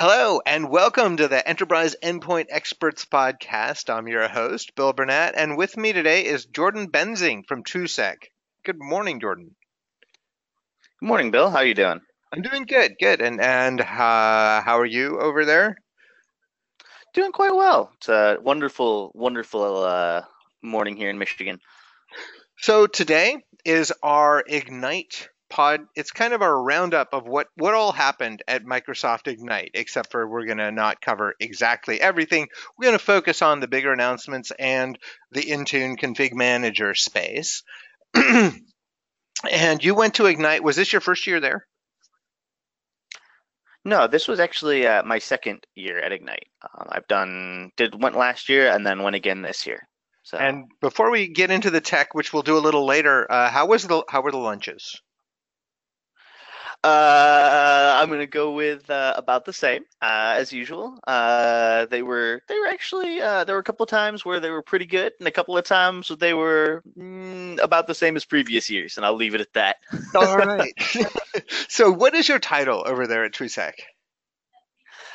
Hello, and welcome to the Enterprise Endpoint Experts Podcast. I'm your host, Bill Burnett, and with me today is Jordan Benzing from TrueSec. Good morning, Jordan. Good morning, Bill. How are you doing? I'm doing good, good. And and uh, how are you over there? Doing quite well. It's a wonderful, wonderful uh, morning here in Michigan. So today is our Ignite pod. It's kind of our roundup of what what all happened at Microsoft Ignite, except for we're going to not cover exactly everything. We're going to focus on the bigger announcements and the Intune config manager space. and you went to Ignite. Was this your first year there? No, this was actually uh, my second year at Ignite. Um, I've done did went last year and then went again this year. So. And before we get into the tech, which we'll do a little later, uh, how was the how were the lunches? Uh, I'm gonna go with uh, about the same uh, as usual. Uh, they were they were actually uh, there were a couple of times where they were pretty good, and a couple of times they were mm, about the same as previous years, and I'll leave it at that. All right. so, what is your title over there at TrueSec?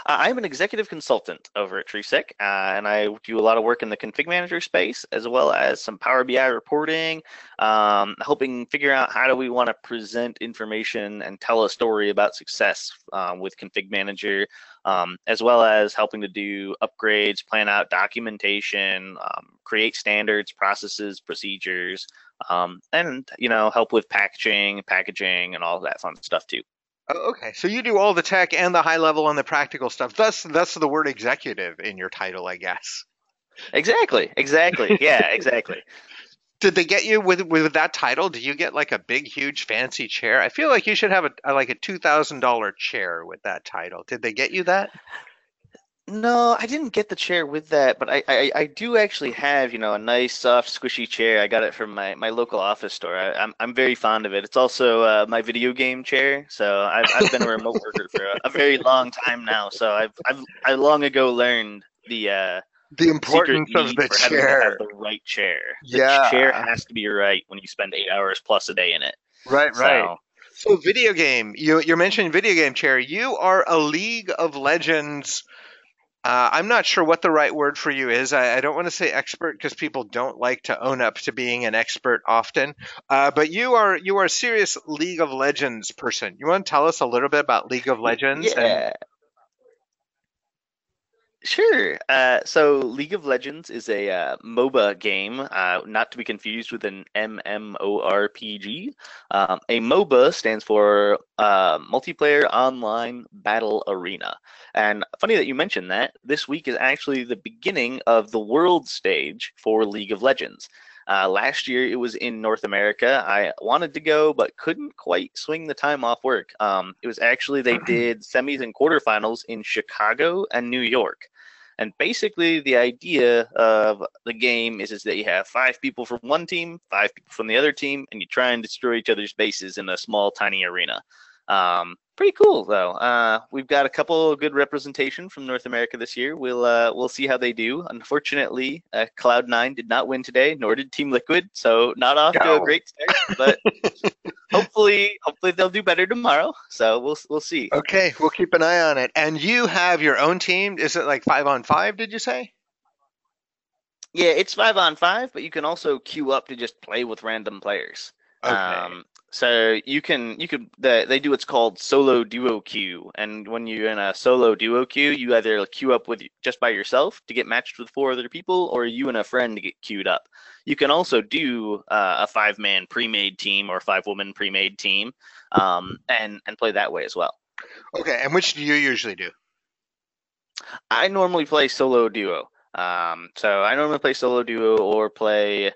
Uh, I'm an executive consultant over at TrueSec, uh, and I do a lot of work in the config manager space, as well as some Power BI reporting, um, helping figure out how do we want to present information and tell a story about success um, with config manager, um, as well as helping to do upgrades, plan out documentation, um, create standards, processes, procedures, um, and you know help with packaging, packaging, and all that fun stuff too. Oh, okay, so you do all the tech and the high level and the practical stuff. That's that's the word executive in your title, I guess. Exactly. Exactly. Yeah. exactly. Did they get you with with that title? Do you get like a big, huge, fancy chair? I feel like you should have a, a like a two thousand dollar chair with that title. Did they get you that? No, I didn't get the chair with that, but I, I, I do actually have, you know, a nice, soft, squishy chair. I got it from my, my local office store. I, am I'm, I'm very fond of it. It's also uh, my video game chair, so I've, I've been a remote worker for a, a, very long time now. So I've, I've I long ago learned the uh, the importance of the chair. the right chair. The yeah, chair has to be right when you spend eight hours plus a day in it. Right, right. So, so video game. You you're mentioning video game chair. You are a League of Legends uh, I'm not sure what the right word for you is. I, I don't want to say expert because people don't like to own up to being an expert often. Uh, but you are you are a serious League of Legends person. You want to tell us a little bit about League of Legends? Yeah. And- Sure. Uh, so League of Legends is a uh, MOBA game, uh, not to be confused with an MMORPG. Um, a MOBA stands for uh, Multiplayer Online Battle Arena. And funny that you mentioned that. This week is actually the beginning of the world stage for League of Legends. Uh, last year it was in North America. I wanted to go, but couldn't quite swing the time off work. Um, it was actually they did semis and quarterfinals in Chicago and New York. And basically, the idea of the game is, is that you have five people from one team, five people from the other team, and you try and destroy each other's bases in a small, tiny arena. Um, pretty cool though. Uh, we've got a couple good representation from North America this year. We'll uh, we'll see how they do. Unfortunately, uh, Cloud Nine did not win today, nor did Team Liquid, so not off no. to a great start. But hopefully, hopefully they'll do better tomorrow. So we'll we'll see. Okay, we'll keep an eye on it. And you have your own team. Is it like five on five? Did you say? Yeah, it's five on five, but you can also queue up to just play with random players. Okay. Um, so you can you could they, they do what's called solo duo queue, and when you're in a solo duo queue, you either queue up with just by yourself to get matched with four other people, or you and a friend to get queued up. You can also do uh, a five man pre-made team or five woman pre-made team, um, and and play that way as well. Okay, and which do you usually do? I normally play solo duo. Um, so I normally play solo duo or play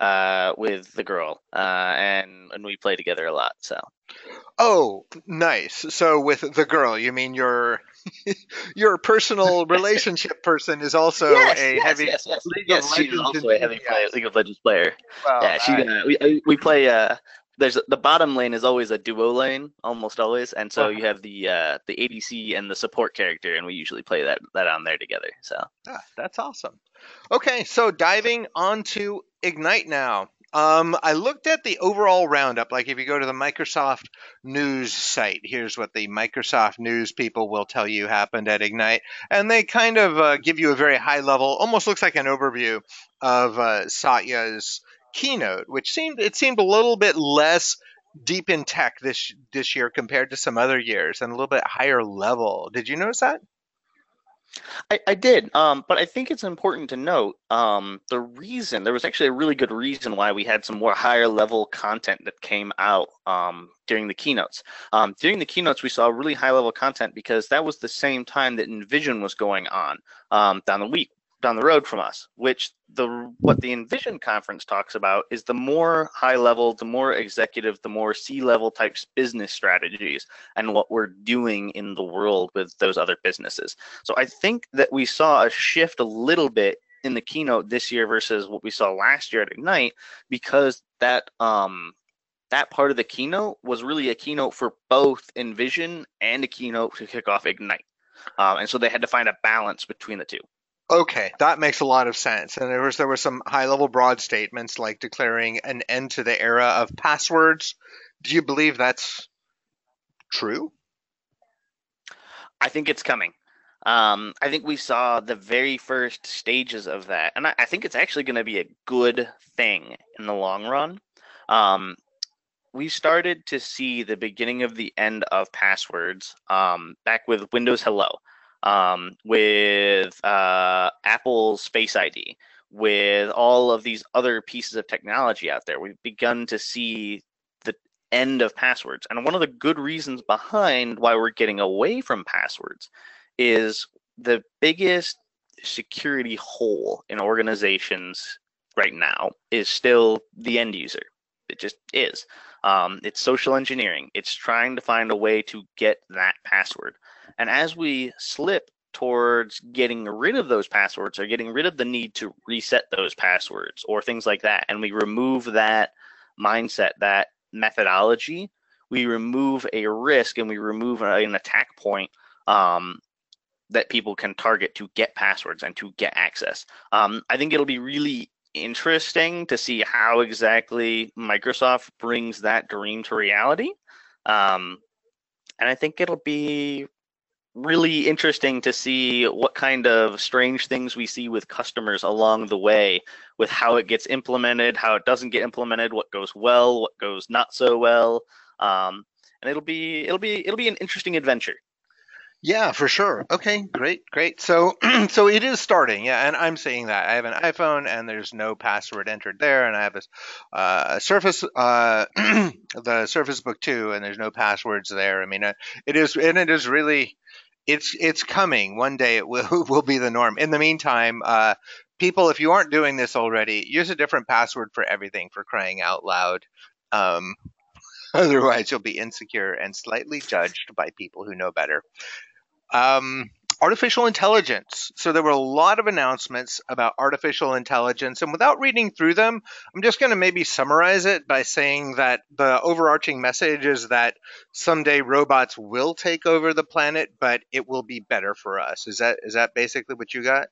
uh, with the girl, uh, and and we play together a lot. So. Oh, nice. So with the girl, you mean your your personal relationship person is also yes, a yes, heavy yes, yes. League yes, of Legends. She's also a heavy League of Legends player. Well, yeah, she. I, uh, we uh, we play. Uh, there's the bottom lane is always a duo lane, almost always, and so uh-huh. you have the uh, the ADC and the support character, and we usually play that that on there together. So ah, that's awesome. Okay, so diving onto Ignite now. Um, I looked at the overall roundup. Like if you go to the Microsoft News site, here's what the Microsoft News people will tell you happened at Ignite, and they kind of uh, give you a very high level, almost looks like an overview of uh, Satya's keynote, which seemed it seemed a little bit less deep in tech this this year compared to some other years, and a little bit higher level. Did you notice that? I, I did, um, but I think it's important to note um, the reason there was actually a really good reason why we had some more higher level content that came out um, during the keynotes. Um, during the keynotes, we saw really high level content because that was the same time that Envision was going on um, down the week down the road from us, which the what the Envision conference talks about is the more high level, the more executive, the more C level types business strategies and what we're doing in the world with those other businesses. So I think that we saw a shift a little bit in the keynote this year versus what we saw last year at Ignite because that um that part of the keynote was really a keynote for both Envision and a keynote to kick off Ignite. Um, and so they had to find a balance between the two. Okay, that makes a lot of sense. And there was there were some high level broad statements like declaring an end to the era of passwords. Do you believe that's true? I think it's coming. Um, I think we saw the very first stages of that, and I, I think it's actually going to be a good thing in the long run. Um, we started to see the beginning of the end of passwords um, back with Windows Hello um, with uh, Apple's Face ID, with all of these other pieces of technology out there. We've begun to see the end of passwords. And one of the good reasons behind why we're getting away from passwords is the biggest security hole in organizations right now is still the end user. It just is. Um, it's social engineering. It's trying to find a way to get that password. And as we slip towards getting rid of those passwords or getting rid of the need to reset those passwords or things like that, and we remove that mindset, that methodology, we remove a risk and we remove an attack point um, that people can target to get passwords and to get access. Um, I think it'll be really interesting to see how exactly Microsoft brings that dream to reality. Um, and I think it'll be really interesting to see what kind of strange things we see with customers along the way with how it gets implemented, how it doesn't get implemented, what goes well, what goes not so well. Um, and it'll be it'll be it'll be an interesting adventure. Yeah, for sure. Okay, great, great. So, so it is starting. Yeah, and I'm seeing that. I have an iPhone, and there's no password entered there, and I have a, uh, a Surface, uh, the Surface Book 2, and there's no passwords there. I mean, uh, it is, and it is really, it's it's coming. One day it will will be the norm. In the meantime, uh, people, if you aren't doing this already, use a different password for everything. For crying out loud. Um, otherwise, you'll be insecure and slightly judged by people who know better. Um, artificial intelligence. So there were a lot of announcements about artificial intelligence, and without reading through them, I'm just going to maybe summarize it by saying that the overarching message is that someday robots will take over the planet, but it will be better for us. Is that is that basically what you got?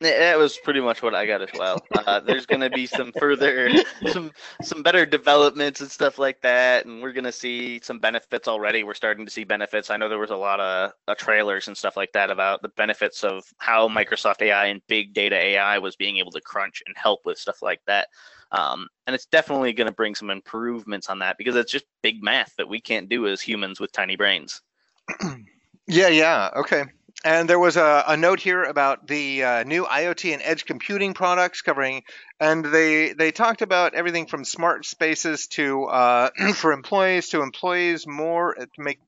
That was pretty much what I got as well. Uh, there's going to be some further, some some better developments and stuff like that, and we're going to see some benefits already. We're starting to see benefits. I know there was a lot of uh, trailers and stuff like that about the benefits of how Microsoft AI and big data AI was being able to crunch and help with stuff like that. Um, and it's definitely going to bring some improvements on that because it's just big math that we can't do as humans with tiny brains. yeah, yeah, okay. And there was a, a note here about the uh, new IoT and edge computing products covering, and they they talked about everything from smart spaces to uh, for employees to employees more to make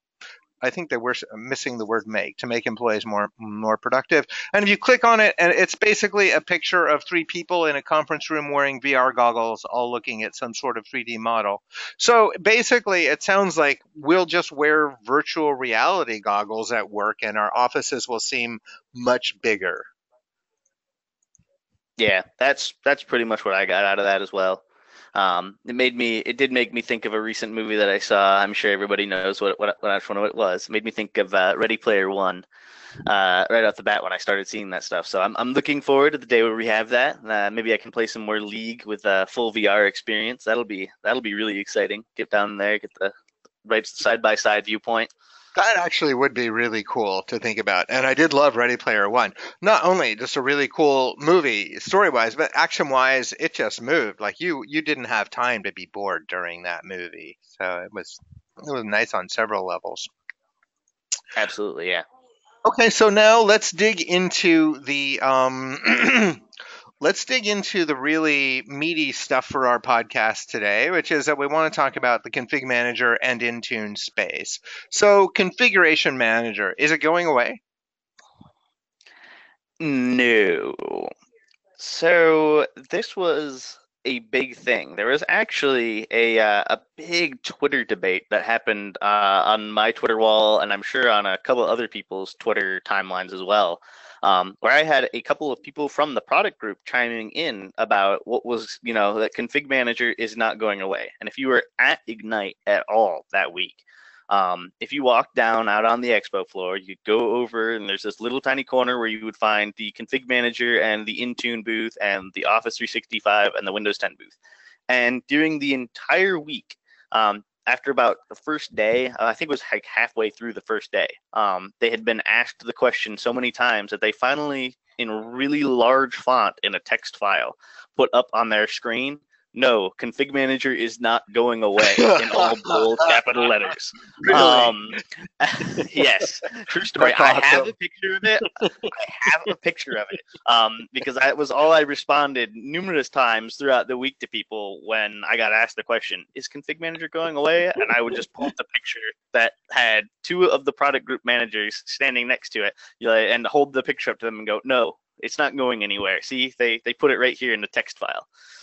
I think they were missing the word make to make employees more more productive. And if you click on it, and it's basically a picture of three people in a conference room wearing VR goggles, all looking at some sort of 3D model. So basically, it sounds like we'll just wear virtual reality goggles at work, and our offices will seem much bigger. Yeah, that's that's pretty much what I got out of that as well. Um, it made me. It did make me think of a recent movie that I saw. I'm sure everybody knows what what what, what it was. It made me think of uh, Ready Player One. Uh, right off the bat when I started seeing that stuff. So I'm I'm looking forward to the day where we have that. Uh, maybe I can play some more League with a full VR experience. That'll be that'll be really exciting. Get down there, get the right side by side viewpoint. That actually would be really cool to think about. And I did love Ready Player One. Not only just a really cool movie story wise, but action wise, it just moved. Like you you didn't have time to be bored during that movie. So it was it was nice on several levels. Absolutely, yeah. Okay, so now let's dig into the um let's dig into the really meaty stuff for our podcast today, which is that we want to talk about the config manager and Intune space. So, configuration manager, is it going away? No. So, this was a big thing. There was actually a uh, a big Twitter debate that happened uh, on my Twitter wall, and I'm sure on a couple other people's Twitter timelines as well um, where I had a couple of people from the product group chiming in about what was, you know, that config manager is not going away. And if you were at Ignite at all that week, um, if you walk down out on the expo floor, you'd go over and there's this little tiny corner where you would find the config manager and the Intune booth and the Office 365 and the Windows 10 booth. And during the entire week, um, after about the first day, uh, I think it was like halfway through the first day, um, they had been asked the question so many times that they finally, in really large font in a text file, put up on their screen no, config manager is not going away in all bold capital letters. Really? Um, yes, true story. I have a picture of it. I have a picture of it um, because that was all I responded numerous times throughout the week to people when I got asked the question, "Is config manager going away?" And I would just pull up the picture that had two of the product group managers standing next to it, and hold the picture up to them and go, "No, it's not going anywhere. See, they they put it right here in the text file.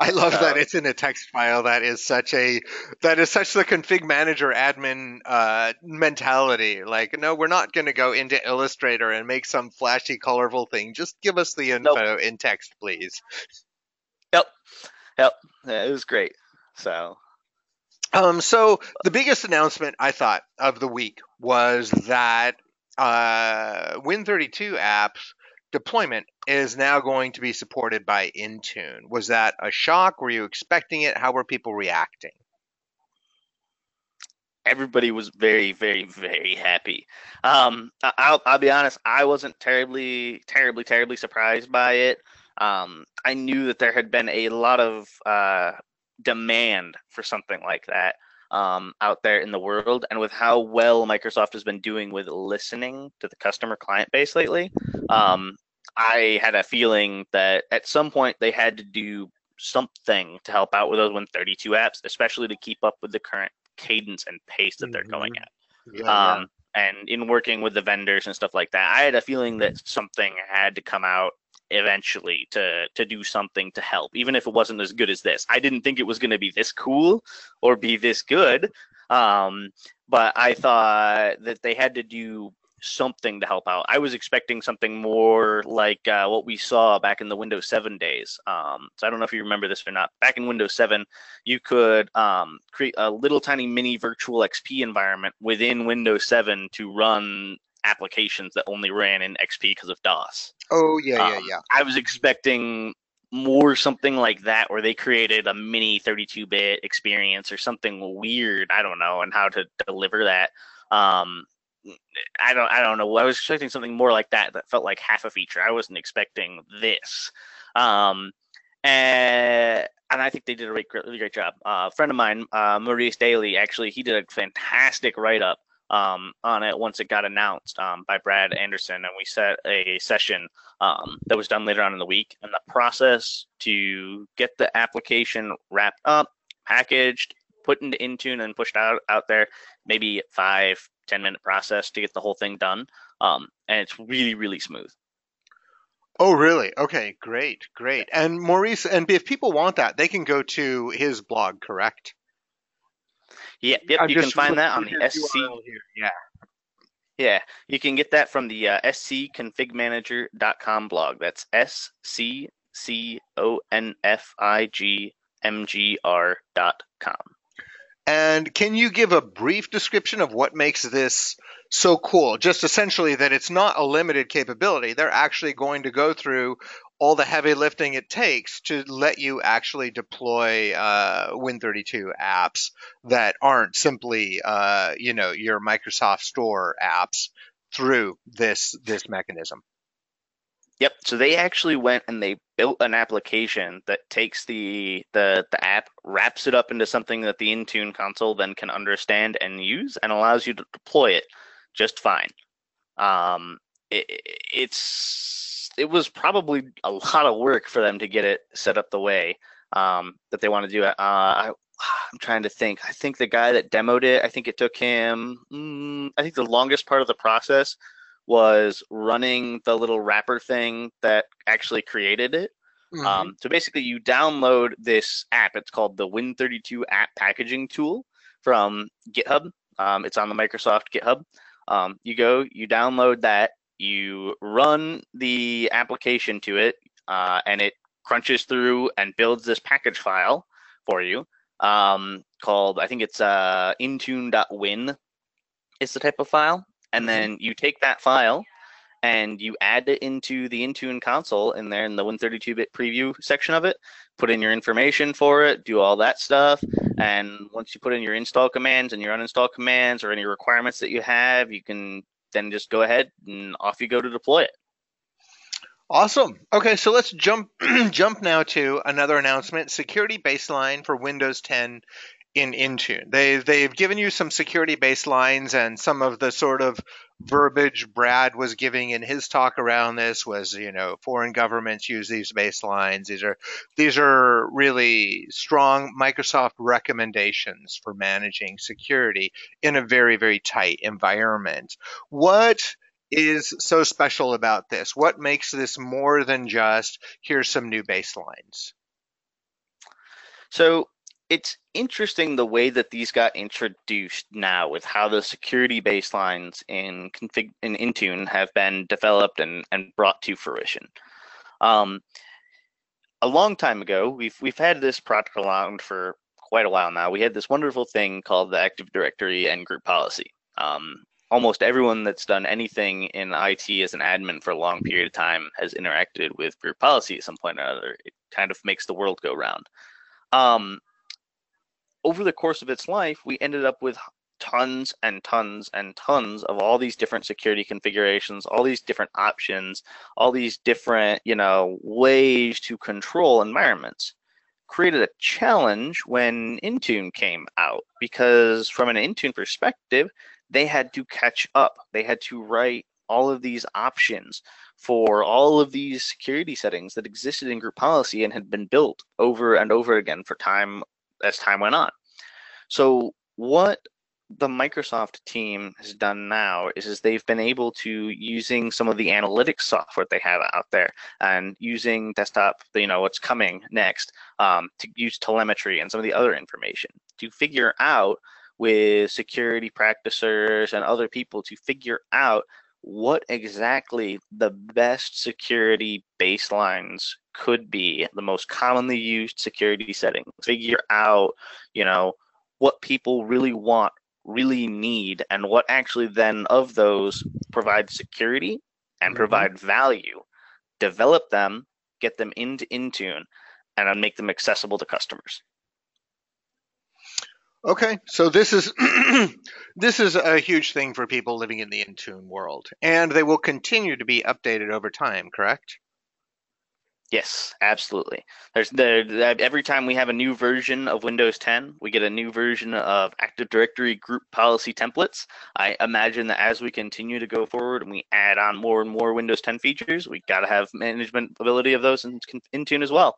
I love so- that it's in a text file. That is such a that is such the config manager admin uh, mentality. Like, no, we're not going to go into Illustrator and make some flashy, colorful thing. Just give us the info in text, please. Yep, yep, yeah, it was great. So Um, so the biggest announcement I thought of the week was that uh, Win32 apps deployment is now going to be supported by Intune. Was that a shock? Were you expecting it? How were people reacting? everybody was very, very, very happy. Um, I'll I'll be honest, I wasn't terribly, terribly, terribly surprised by it. Um, I knew that there had been a lot of uh, demand for something like that um, out there in the world, and with how well Microsoft has been doing with listening to the customer client base lately, um, I had a feeling that at some point they had to do something to help out with those Win32 apps, especially to keep up with the current cadence and pace that they're going Mhm. at. Yeah, Um, and in working with the vendors and stuff like that, I had a feeling that something had to come out eventually to to do something to help, even if it wasn't as good as this. I didn't think it was going to be this cool or be this good, um, but I thought that they had to do something to help out. I was expecting something more like uh, what we saw back in the Windows 7 days. Um, so I don't know if you remember this or not. Back in Windows 7, you could um, create a little tiny mini virtual XP environment within Windows 7 to run applications that only ran in XP because of DOS. Oh yeah, yeah, Um, yeah. I was expecting more something like that where they created a mini 32-bit experience or something weird. I don't know, and how to deliver that. Um, I don't I don't know. I was expecting something more like that that felt like half a feature. I wasn't expecting this. Um, and and I think they did a great, really great job. Uh, a friend of mine, uh, Maurice Daly, actually, he did a fantastic write up um, on it once it got announced um, by Brad Anderson, and we set a session um, that was done later on in the week. And the process to get the application wrapped up, packaged, put into Intune, and pushed out out there, maybe five ten minute process to get the whole thing done. Um, and it's really really smooth. Oh really? Okay, great, great. And Maurice, and if people want that, they can go to his blog, correct? Yeah, yep. I'm you can find that on the SC. Here. Yeah. Yeah, you can get that from the uh, scconfigmanager.com blog. That's S C C O N F I G M G R dot mgr.com. And can you give a brief description of what makes this so cool? Just essentially that it's not a limited capability. They're actually going to go through all the heavy lifting it takes to let you actually deploy uh, Win32 apps that aren't simply, uh, you know, your Microsoft Store apps through this this mechanism. Yep. So they actually went and they built an application that takes the the the app, wraps it up into something that the Intune console then can understand and use, and allows you to deploy it just fine. Um, it, it's it was probably a lot of work for them to get it set up the way um, that they want to do it. Uh, I, I'm trying to think. I think the guy that demoed it, I think it took him. Mm, I think the longest part of the process was running the little wrapper thing that actually created it. Mm-hmm. Um, so basically, you download this app. It's called the Win32 App Packaging Tool from GitHub. Um, it's on the Microsoft GitHub. Um, you go, you download that, you run the application to it, uh, and it crunches through and builds this package file for you um, called, I think it's uh, intune.win is the type of file and then you take that file and you add it into the Intune console in there in the 132-bit preview section of it. Put in your information for it, do all that stuff, and once you put in your install commands and your uninstall commands or any requirements that you have, you can then just go ahead and off you go to deploy it. Awesome. Okay, so let's jump jump now to another announcement: security baseline for Windows 10 in Intune. They they've given you some security baselines and some of the sort of verbiage Brad was giving in his talk around this was you know foreign governments use these baselines. These are these are really strong Microsoft recommendations for managing security in a very very tight environment. What is so special about this? What makes this more than just here's some new baselines? So it's interesting the way that these got introduced now with how the security baselines in config in Intune have been developed and, and brought to fruition. Um, a long time ago, we've we've had this product around for quite a while now. We had this wonderful thing called the Active Directory and group policy. Um, almost everyone that's done anything in IT as an admin for a long period of time has interacted with group policy at some point or another. It kind of makes the world go round. Um, over the course of its life, we ended up with tons and tons and tons of all these different security configurations, all these different options, all these different, you know, ways to control environments. Created a challenge when Intune came out because from an Intune perspective, they had to catch up. They had to write all of these options for all of these security settings that existed in group policy and had been built over and over again for time as time went on. So what the Microsoft team has done now is, is they've been able to using some of the analytics software they have out there and using desktop, you know, what's coming next um, to use telemetry and some of the other information to figure out with security practitioners and other people to figure out what exactly the best security baselines could be, the most commonly used security settings. Figure out, you know, what people really want, really need, and what actually then of those provide security and mm-hmm. provide value. Develop them, get them into Intune, and make them accessible to customers. Okay, so this is this is a huge thing for people living in the Intune world, and they will continue to be updated over time. Correct? Yes, absolutely. There's the every time we have a new version of Windows 10, we get a new version of Active Directory group policy templates. I imagine that as we continue to go forward and we add on more and more Windows 10 features, we got to have management ability of those in Intune as well.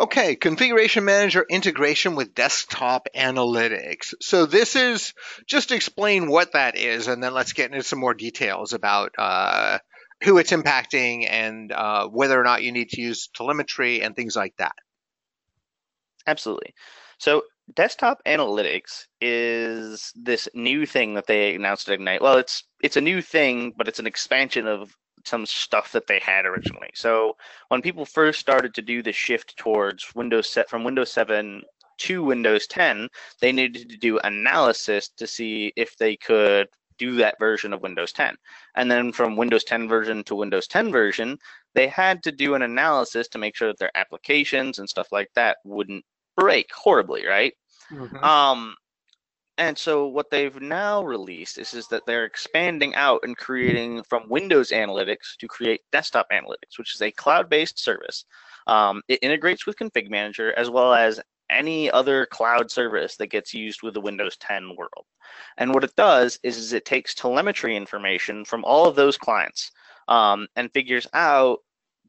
Okay, configuration manager integration with desktop analytics. So this is just explain what that is, and then let's get into some more details about uh, who it's impacting and uh, whether or not you need to use telemetry and things like that. Absolutely. So desktop analytics is this new thing that they announced at Ignite. Well, it's it's a new thing, but it's an expansion of some stuff that they had originally. So when people first started to do the shift towards Windows set from Windows 7 to Windows 10, they needed to do analysis to see if they could do that version of Windows 10. And then from Windows 10 version to Windows 10 version, they had to do an analysis to make sure that their applications and stuff like that wouldn't break horribly, right? Mm-hmm. Um, and so what they've now released is, is that they're expanding out and creating from Windows Analytics to create Desktop Analytics, which is a cloud-based service. Um, it integrates with Config Manager as well as any other cloud service that gets used with the Windows 10 world. And what it does is, is it takes telemetry information from all of those clients um, and figures out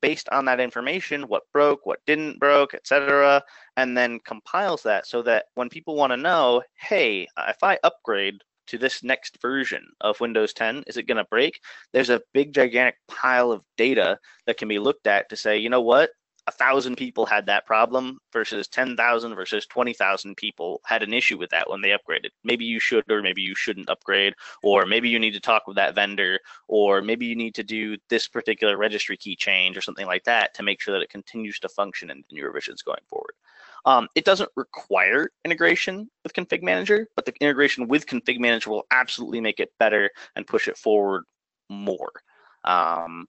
based on that information what broke, what didn't broke, etc., and then compiles that so that when people want to know, hey, if I upgrade to this next version of Windows 10, is it going to break? There's a big gigantic pile of data that can be looked at to say, you know what? A thousand people had that problem versus 10,000 versus 20,000 people had an issue with that when they upgraded. Maybe you should or maybe you shouldn't upgrade, or maybe you need to talk with that vendor, or maybe you need to do this particular registry key change or something like that to make sure that it continues to function in, in your revisions going forward. Um, it doesn't require integration with Config Manager, but the integration with Config Manager will absolutely make it better and push it forward more. Um,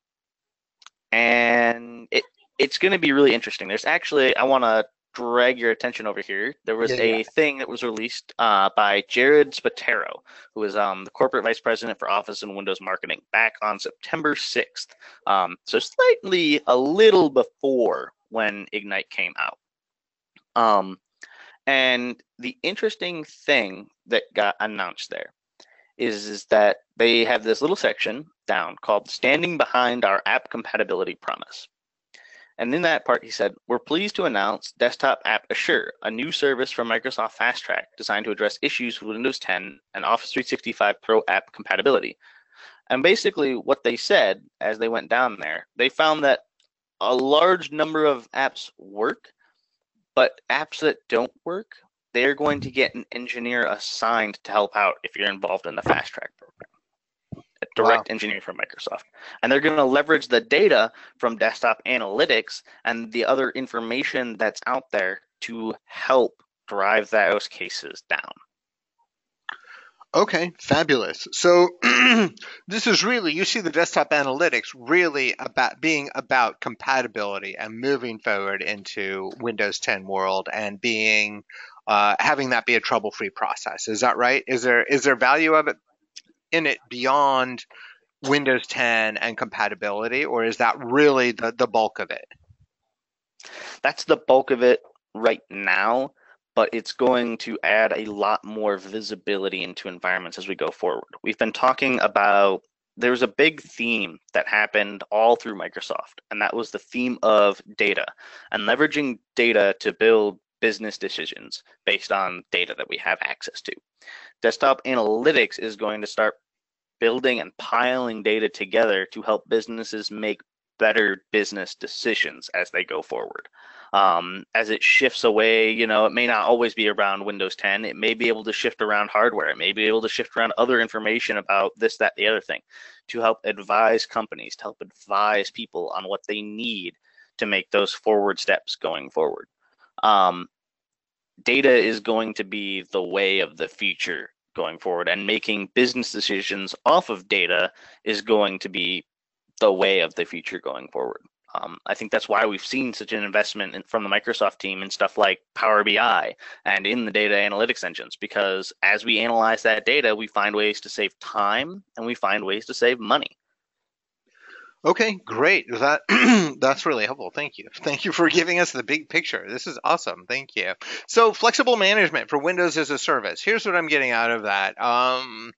and it it's going to be really interesting. There's actually, I want to drag your attention over here. There was yeah, a yeah. thing that was released uh, by Jared Spataro, who is um, the corporate vice president for Office and Windows marketing, back on September 6th. Um, so slightly a little before when Ignite came out. Um, and the interesting thing that got announced there is, is that they have this little section down called Standing Behind Our App Compatibility Promise. And in that part, he said, We're pleased to announce Desktop App Assure, a new service from Microsoft Fast Track designed to address issues with Windows 10 and Office 365 Pro app compatibility. And basically, what they said as they went down there, they found that a large number of apps work, but apps that don't work, they're going to get an engineer assigned to help out if you're involved in the Fast Track program direct wow. engineering from Microsoft. And they're going to leverage the data from desktop analytics and the other information that's out there to help drive those cases down. Okay, fabulous. So this is really you see the desktop analytics really about being about compatibility and moving forward into Windows 10 world and being uh, having that be a trouble-free process. Is that right? Is there is there value of it in it beyond Windows 10 and compatibility, or is that really the, the bulk of it? That's the bulk of it right now, but it's going to add a lot more visibility into environments as we go forward. We've been talking about there's a big theme that happened all through Microsoft, and that was the theme of data and leveraging data to build business decisions based on data that we have access to. Desktop analytics is going to start building and piling data together to help businesses make better business decisions as they go forward. Um, as it shifts away, you know, it may not always be around Windows 10. It may be able to shift around hardware. It may be able to shift around other information about this, that, the other thing to help advise companies, to help advise people on what they need to make those forward steps going forward. Um, data is going to be the way of the future going forward and making business decisions off of data is going to be the way of the future going forward. Um, I think that's why we've seen such an investment in, from the Microsoft team in stuff like Power BI and in the data analytics engines, because as we analyze that data, we find ways to save time and we find ways to save money. Okay, great. That that's really helpful. Thank you. Thank you for giving us the big picture. This is awesome. Thank you. So, flexible management for Windows as a service. Here's what I'm getting out of that. Um,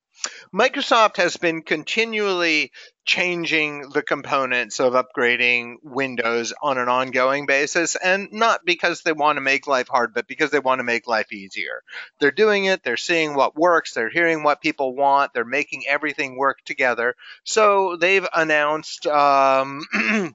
Microsoft has been continually changing the components of upgrading Windows on an ongoing basis, and not because they want to make life hard, but because they want to make life easier. They're doing it, they're seeing what works, they're hearing what people want, they're making everything work together. So they've announced. Um,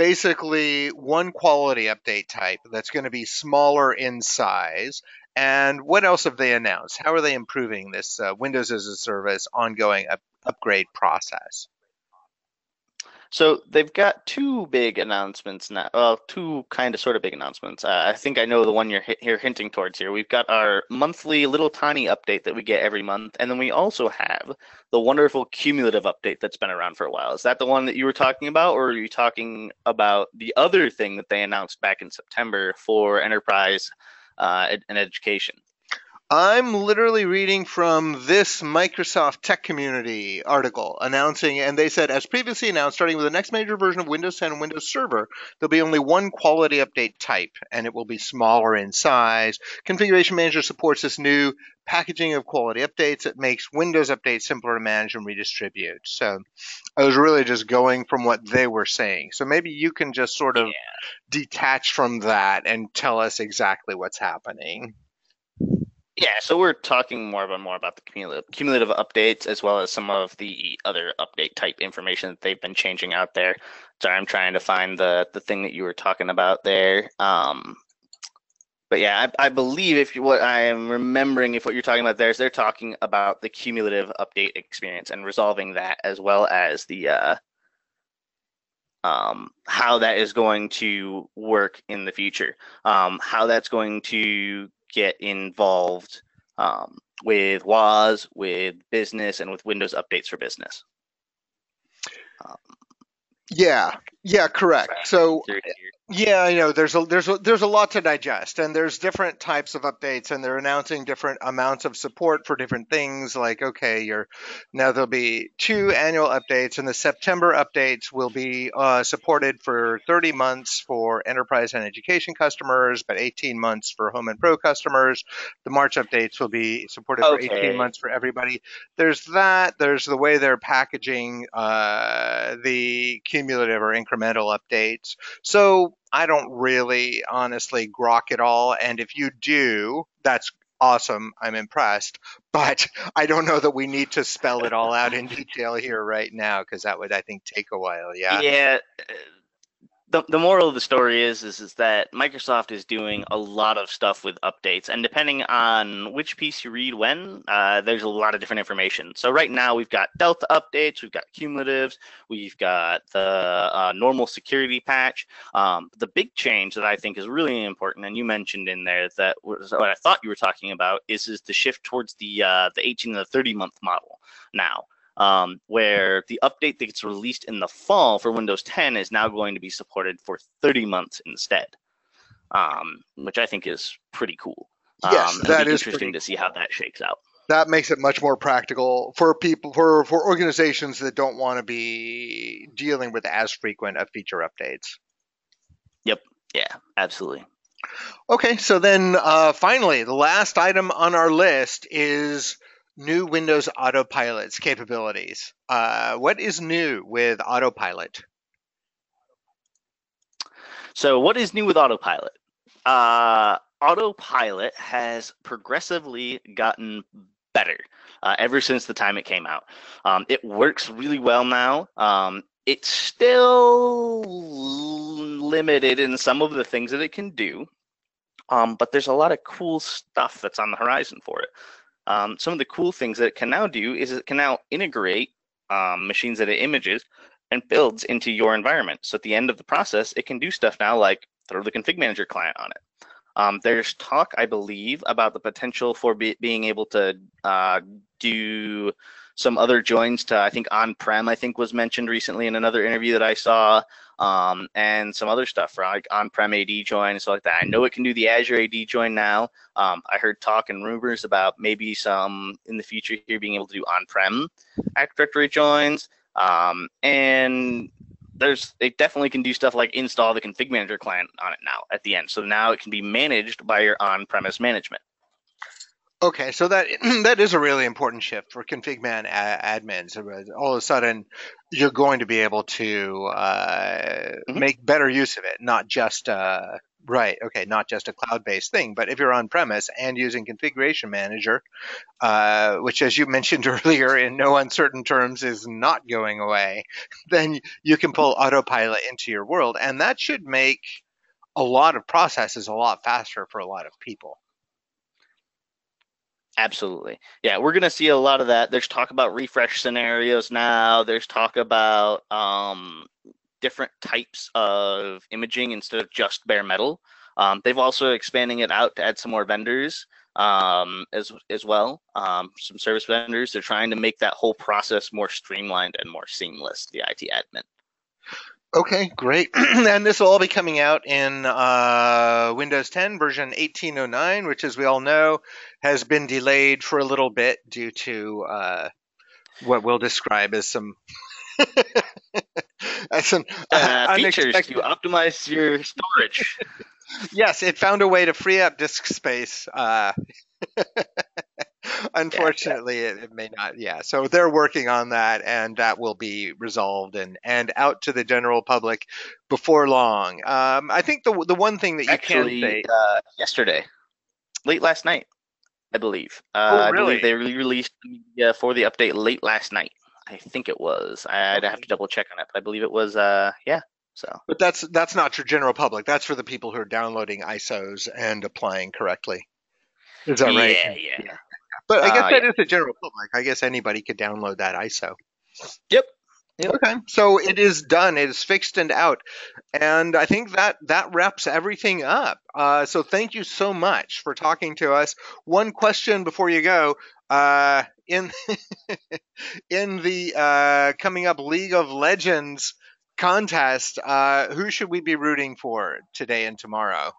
basically one quality update type that's going to be smaller in size and what else have they announced? How are they improving this uh, Windows as a Service ongoing up- upgrade process? So they've got two big announcements now. Well, two kind of sort of big announcements. Uh, I think I know the one you're here hinting towards here. We've got our monthly little tiny update that we get every month, and then we also have the wonderful cumulative update that's been around for a while. Is that the one that you were talking about, or are you talking about the other thing that they announced back in September for enterprise uh, and education? I'm literally reading from this Microsoft Tech Community article announcing, and they said, as previously announced, starting with the next major version of Windows 10 and Windows Server, there'll be only one quality update type, and it will be smaller in size. Configuration Manager supports this new packaging of quality updates. It makes Windows updates simpler to manage and redistribute. So I was really just going from what they were saying. So maybe you can just sort of yeah. detach from that and tell us exactly what's happening. Yeah, so we're talking more about more about the cumulative, cumulative updates as well as some of the other update type information that they've been changing out there. Sorry, I'm trying to find the the thing that you were talking about there. Um, but yeah, I, I believe if you, what I am remembering, if what you're talking about there is they're talking about the cumulative update experience and resolving that as well as the uh, um, how that is going to work in the future, um, how that's going to get involved um, with WAS, with business, and with Windows updates for business. Um, yeah, yeah, correct. So yeah, I know there's a there's a, there's a lot to digest, and there's different types of updates, and they're announcing different amounts of support for different things. Like, okay, you're now there'll be two annual updates, and the September updates will be uh, supported for 30 months for enterprise and education customers, but 18 months for home and pro customers. The March updates will be supported okay. for 18 months for everybody. There's that. There's the way they're packaging uh, the cumulative or incremental updates. So I don't really honestly grok it all. And if you do, that's awesome. I'm impressed. But I don't know that we need to spell it all out in detail here right now because that would, I think, take a while. Yeah. Yeah the, the moral of the story is, is is that Microsoft is doing a lot of stuff with updates, and depending on which piece you read when, uh, there's a lot of different information. So right now we've got Delta updates, we've got cumulatives, we've got the uh, normal security patch. Um, the big change that I think is really important, and you mentioned in there that was what I thought you were talking about, is is the shift towards the uh, the 18 and the 30 month model now um, where the update that gets released in the fall for Windows 10 is now going to be supported for 30 months instead, um, which I think is pretty cool. Yes, um, that is interesting to see how that shakes out. That makes it much more practical for people for for organizations that don't want to be dealing with as frequent of feature updates. Yep. Yeah. Absolutely. Okay, so then uh, finally, the last item on our list is new Windows Autopilot's capabilities. Uh, what is new with Autopilot? So, what is new with Autopilot? Uh, Autopilot has progressively gotten better uh, ever since the time it came out. Um, it works really well now. Um, it's still limited in some of the things that it can do, um, but there's a lot of cool stuff that's on the horizon for it. Um, some of the cool things that it can now do is it can now integrate um, machines that it images and builds into your environment. So at the end of the process, it can do stuff now like throw the config manager client on it. Um, there's talk, I believe, about the potential for be, being able to uh, do some other joins to I think on-prem I think was mentioned recently in another interview that I saw, um, and some other stuff like on-prem AD join and stuff like that. I know it can do the Azure AD join now. Um, I heard talk and rumors about maybe some in the future here being able to do on-prem Active Directory joins, um, and there's it definitely can do stuff like install the config manager client on it now at the end. So now it can be managed by your on-premise management. Okay, so that that is a really important shift for config man admins. All of a sudden, you're going to be able to uh, mm-hmm. make better use of it, not just uh, right. Okay, not just a cloud-based thing, but if you're on premise and using Configuration Manager, uh, which, as you mentioned earlier, in no uncertain terms, is not going away, then you can pull Autopilot into your world, and that should make a lot of processes a lot faster for a lot of people. Absolutely. Yeah, we're going to see a lot of that. There's talk about refresh scenarios now. There's talk about um, different types of imaging instead of just bare metal. Um, they've also expanding it out to add some more vendors um, as as well. Um, some service vendors. They're trying to make that whole process more streamlined and more seamless. The IT admin. Okay, great. and this will all be coming out in uh, Windows 10 version 1809, which, as we all know, has been delayed for a little bit due to uh, what we'll describe as some. as some uh, features to optimize your storage. yes, it found a way to free up disk space. Unfortunately, yeah, yeah. It, it, may not. Yeah, so they're working on that, and that will be resolved and and out to the general public before long. Um, I think the the one thing that you Actually, can say uh, yesterday, late last night, I believe. Uh, oh, really? I believe they released uh, for the update late last night. I think it was. I'd have to double check on it, but I believe it was. Uh, yeah. So. But that's that's not for general public. That's for the people who are downloading ISOs and applying correctly. Is that right? Yeah, yeah. But I guess uh, that yeah. is the general public. I guess anybody could download that ISO. Yep. Yep. Okay, so it is done. It is fixed and out, and I think that that wraps everything up. Uh, so thank you so much for talking to us. One question before you go: uh, in in the uh, coming up League of Legends contest, uh, who should we be rooting for today and tomorrow?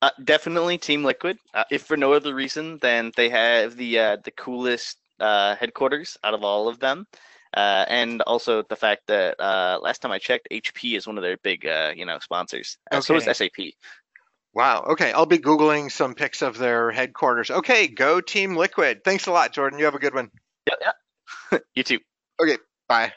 Uh, definitely Team Liquid. Uh, if for no other reason than they have the uh, the coolest uh, headquarters out of all of them, uh, and also the fact that uh, last time I checked, HP is one of their big you know sponsors. Okay. So is SAP. Wow. Okay, I'll be googling some pics of their headquarters. Okay, go Team Liquid. Thanks a lot, Jordan. You have a good one. Yeah. yeah. you too. Okay. Bye.